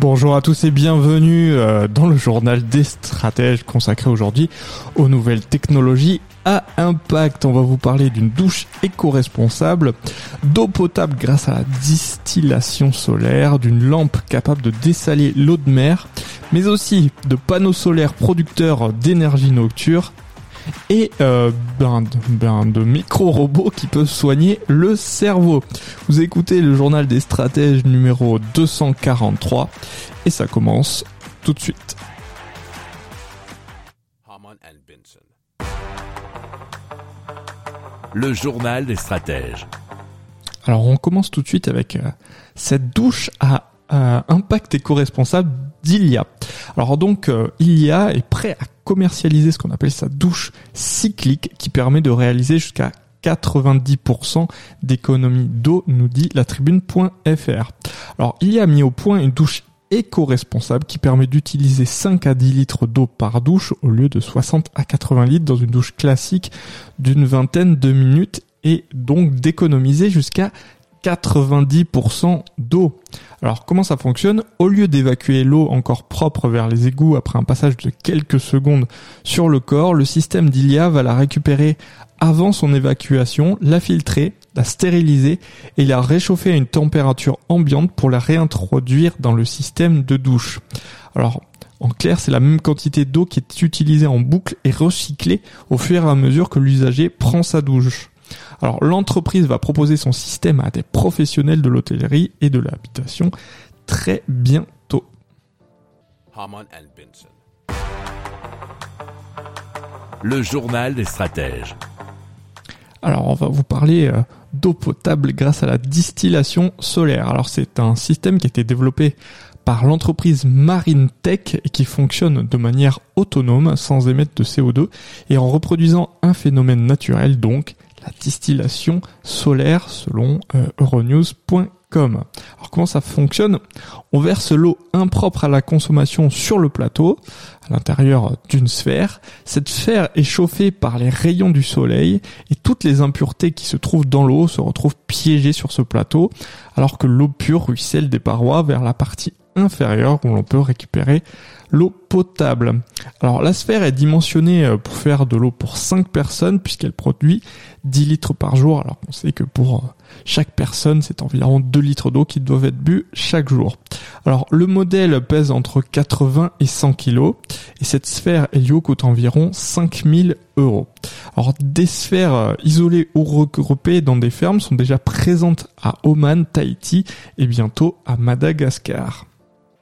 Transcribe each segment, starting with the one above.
Bonjour à tous et bienvenue euh, dans le journal des stratèges consacré aujourd'hui aux nouvelles technologies à impact. On va vous parler d'une douche éco-responsable, d'eau potable grâce à la distillation solaire, d'une lampe capable de dessaler l'eau de mer, mais aussi de panneaux solaires producteurs d'énergie nocturne et euh, ben, de, ben, de micro-robots qui peuvent soigner le cerveau. Vous écoutez le journal des stratèges numéro 243 et ça commence tout de suite. Le journal des stratèges. Alors on commence tout de suite avec euh, cette douche à euh, impact éco-responsable d'Ilia. Alors donc euh, Ilia est prêt à commercialiser ce qu'on appelle sa douche cyclique qui permet de réaliser jusqu'à 90% d'économie d'eau, nous dit la tribune.fr. Alors il y a mis au point une douche éco-responsable qui permet d'utiliser 5 à 10 litres d'eau par douche au lieu de 60 à 80 litres dans une douche classique d'une vingtaine de minutes et donc d'économiser jusqu'à 90% d'eau. Alors comment ça fonctionne? Au lieu d'évacuer l'eau encore propre vers les égouts après un passage de quelques secondes sur le corps, le système d'Ilia va la récupérer avant son évacuation, la filtrer, la stériliser et la réchauffer à une température ambiante pour la réintroduire dans le système de douche. Alors en clair, c'est la même quantité d'eau qui est utilisée en boucle et recyclée au fur et à mesure que l'usager prend sa douche. Alors l'entreprise va proposer son système à des professionnels de l'hôtellerie et de l'habitation très bientôt. Le journal des stratèges. Alors on va vous parler euh, d'eau potable grâce à la distillation solaire. Alors c'est un système qui a été développé par l'entreprise Marine Tech et qui fonctionne de manière autonome sans émettre de CO2 et en reproduisant un phénomène naturel donc la distillation solaire selon euh, euronews.com. Alors comment ça fonctionne? On verse l'eau impropre à la consommation sur le plateau, à l'intérieur d'une sphère. Cette sphère est chauffée par les rayons du soleil et toutes les impuretés qui se trouvent dans l'eau se retrouvent piégées sur ce plateau, alors que l'eau pure ruisselle des parois vers la partie inférieure où l'on peut récupérer l'eau potable. Alors la sphère est dimensionnée euh, pour faire de l'eau pour 5 personnes puisqu'elle produit 10 litres par jour. Alors on sait que pour euh, chaque personne c'est environ 2 litres d'eau qui doivent être bu chaque jour. Alors le modèle pèse entre 80 et 100 kilos et cette sphère Helio coûte environ 5000 euros. Alors des sphères euh, isolées ou regroupées dans des fermes sont déjà présentes à Oman, Tahiti et bientôt à Madagascar.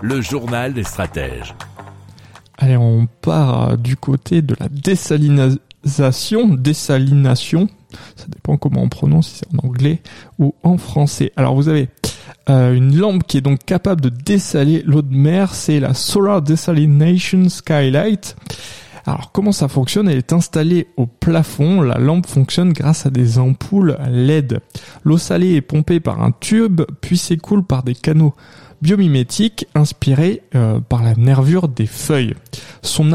Le journal des stratèges. Allez, on part euh, du côté de la désalinisation, dessalination. Ça dépend comment on prononce, si c'est en anglais ou en français. Alors vous avez euh, une lampe qui est donc capable de dessaler l'eau de mer, c'est la Solar Desalination Skylight. Alors comment ça fonctionne? Elle est installée au plafond. La lampe fonctionne grâce à des ampoules LED. L'eau salée est pompée par un tube, puis s'écoule par des canaux biomimétiques inspirés euh, par la nervure des feuilles. Son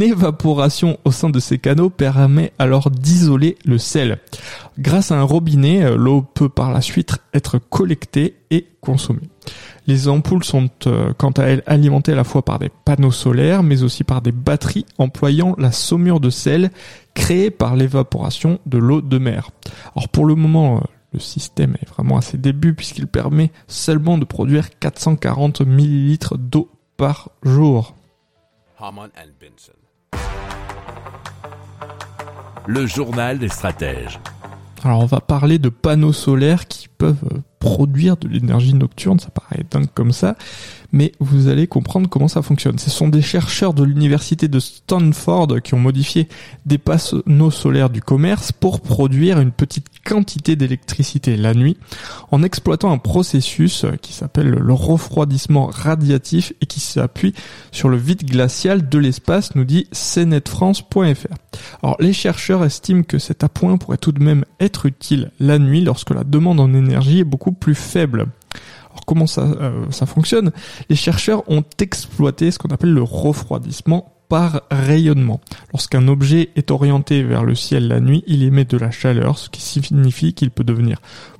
évaporation au sein de ces canaux permet alors d'isoler le sel. Grâce à un robinet, euh, l'eau peut par la suite être collectée et consommée. Les ampoules sont euh, quant à elles alimentées à la fois par des panneaux solaires mais aussi par des batteries employant la saumure de sel créée par l'évaporation de l'eau de mer. Alors pour le moment, euh, le système est vraiment à ses débuts puisqu'il permet seulement de produire 440 millilitres d'eau par jour. Le journal des stratèges. Alors on va parler de panneaux solaires qui peuvent produire de l'énergie nocturne, ça paraît dingue comme ça, mais vous allez comprendre comment ça fonctionne. Ce sont des chercheurs de l'université de Stanford qui ont modifié des panneaux solaires du commerce pour produire une petite quantité d'électricité la nuit en exploitant un processus qui s'appelle le refroidissement radiatif et qui s'appuie sur le vide glacial de l'espace, nous dit cnetfrance.fr. Alors les chercheurs estiment que cet appoint pourrait tout de même être utile la nuit lorsque la demande en énergie est beaucoup plus faible. Alors comment ça, euh, ça fonctionne? Les chercheurs ont exploité ce qu'on appelle le refroidissement par rayonnement. Lorsqu'un objet est orienté vers le ciel la nuit, il émet de la chaleur, ce qui signifie qu'il peut devenir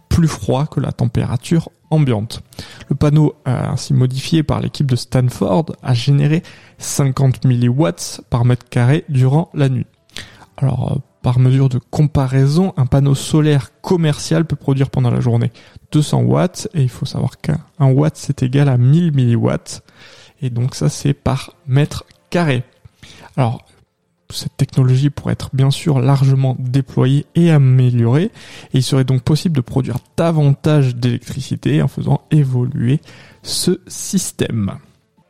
plus froid que la température ambiante. Le panneau ainsi modifié par l'équipe de Stanford a généré 50 milliwatts par mètre carré durant la nuit. Euh, par mesure de comparaison, un panneau solaire commercial peut produire pendant la journée 200 watts et il faut savoir qu'un watt c'est égal à 1000 milliwatts et donc ça c'est par mètre carré. Alors cette technologie pourrait être bien sûr largement déployée et améliorée et il serait donc possible de produire davantage d'électricité en faisant évoluer ce système.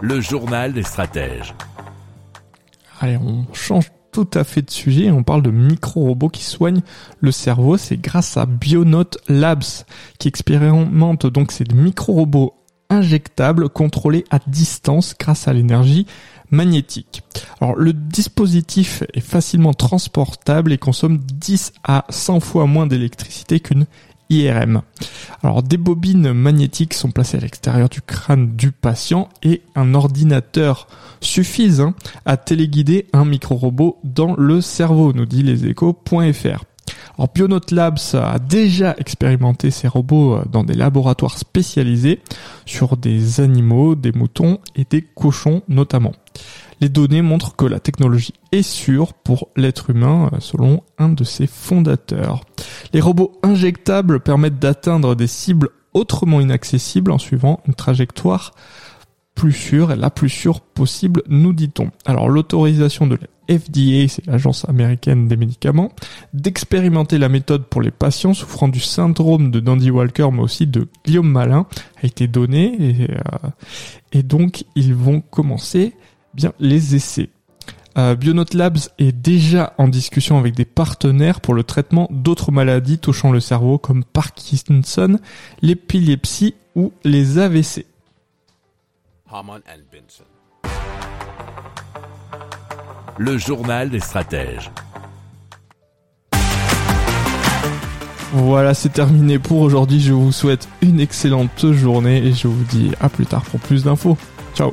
Le journal des stratèges. Allez, on change tout à fait de sujet. On parle de micro-robots qui soignent le cerveau. C'est grâce à Bionote Labs qui expérimente donc ces micro-robots injectables contrôlés à distance grâce à l'énergie magnétique. Alors le dispositif est facilement transportable et consomme 10 à 100 fois moins d'électricité qu'une IRM. Alors des bobines magnétiques sont placées à l'extérieur du crâne du patient et un ordinateur suffisent hein, à téléguider un micro-robot dans le cerveau, nous dit leséchos.fr. Alors Bionote Labs a déjà expérimenté ces robots euh, dans des laboratoires spécialisés sur des animaux, des moutons et des cochons notamment. Les données montrent que la technologie est sûre pour l'être humain, euh, selon un de ses fondateurs. Les robots injectables permettent d'atteindre des cibles autrement inaccessibles en suivant une trajectoire plus sûre, la plus sûre possible, nous dit-on. Alors l'autorisation de la FDA, c'est l'agence américaine des médicaments, d'expérimenter la méthode pour les patients souffrant du syndrome de Dandy Walker, mais aussi de Guillaume Malin, a été donnée et, euh, et donc ils vont commencer bien les essais. Euh, Bionote Labs est déjà en discussion avec des partenaires pour le traitement d'autres maladies touchant le cerveau comme Parkinson, l'épilepsie ou les AVC. Le journal des stratèges. Voilà, c'est terminé pour aujourd'hui. Je vous souhaite une excellente journée et je vous dis à plus tard pour plus d'infos. Ciao